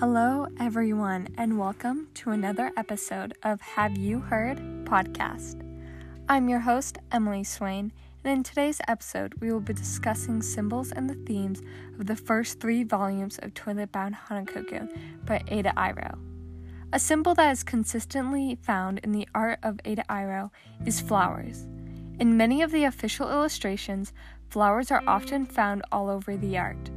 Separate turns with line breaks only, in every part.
Hello, everyone, and welcome to another episode of Have You Heard podcast. I'm your host, Emily Swain, and in today's episode, we will be discussing symbols and the themes of the first three volumes of Toilet Bound Hanako by AidaIro. A symbol that is consistently found in the art of AidaIro is flowers. In many of the official illustrations, flowers are often found all over the art.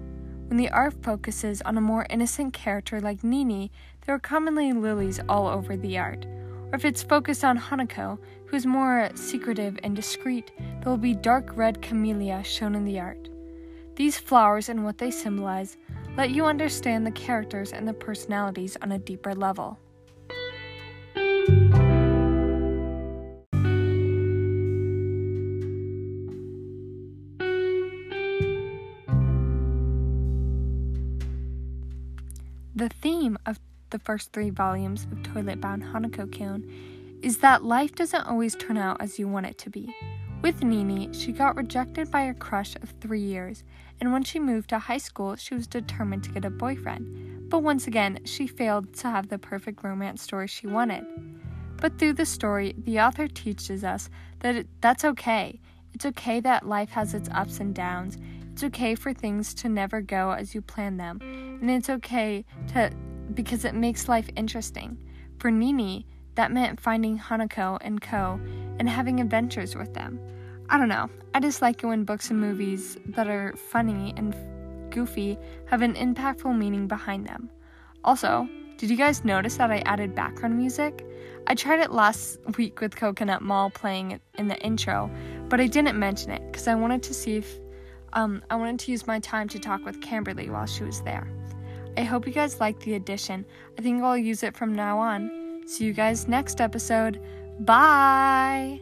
When the art focuses on a more innocent character like Nene, there are commonly lilies all over the art. Or if it's focused on Hanako, who is more secretive and discreet, there will be dark red camellia shown in the art. These flowers and what they symbolize let you understand the characters and the personalities on a deeper level. The theme of the first three volumes of Toilet Bound Hanako Kun is that life doesn't always turn out as you want it to be. With Nene, she got rejected by a crush of three years, and when she moved to high school, she was determined to get a boyfriend. But once again, she failed to have the perfect romance story she wanted. But through the story, the author teaches us that it, that's okay. It's okay that life has its ups and downs. It's okay for things to never go as you plan them and it's okay to because it makes life interesting. For Nene, that meant finding Hanako and Co. and having adventures with them. I don't know. I just like it when books and movies that are funny and goofy have an impactful meaning behind them. Also, did you guys notice that I added background music? I tried it last week with Coconut Mall playing it in the intro, but I didn't mention it because I wanted to see if um, I wanted to use my time to talk with Camberly while she was there. I hope you guys like the addition. I think I'll use it from now on. See you guys next episode. Bye!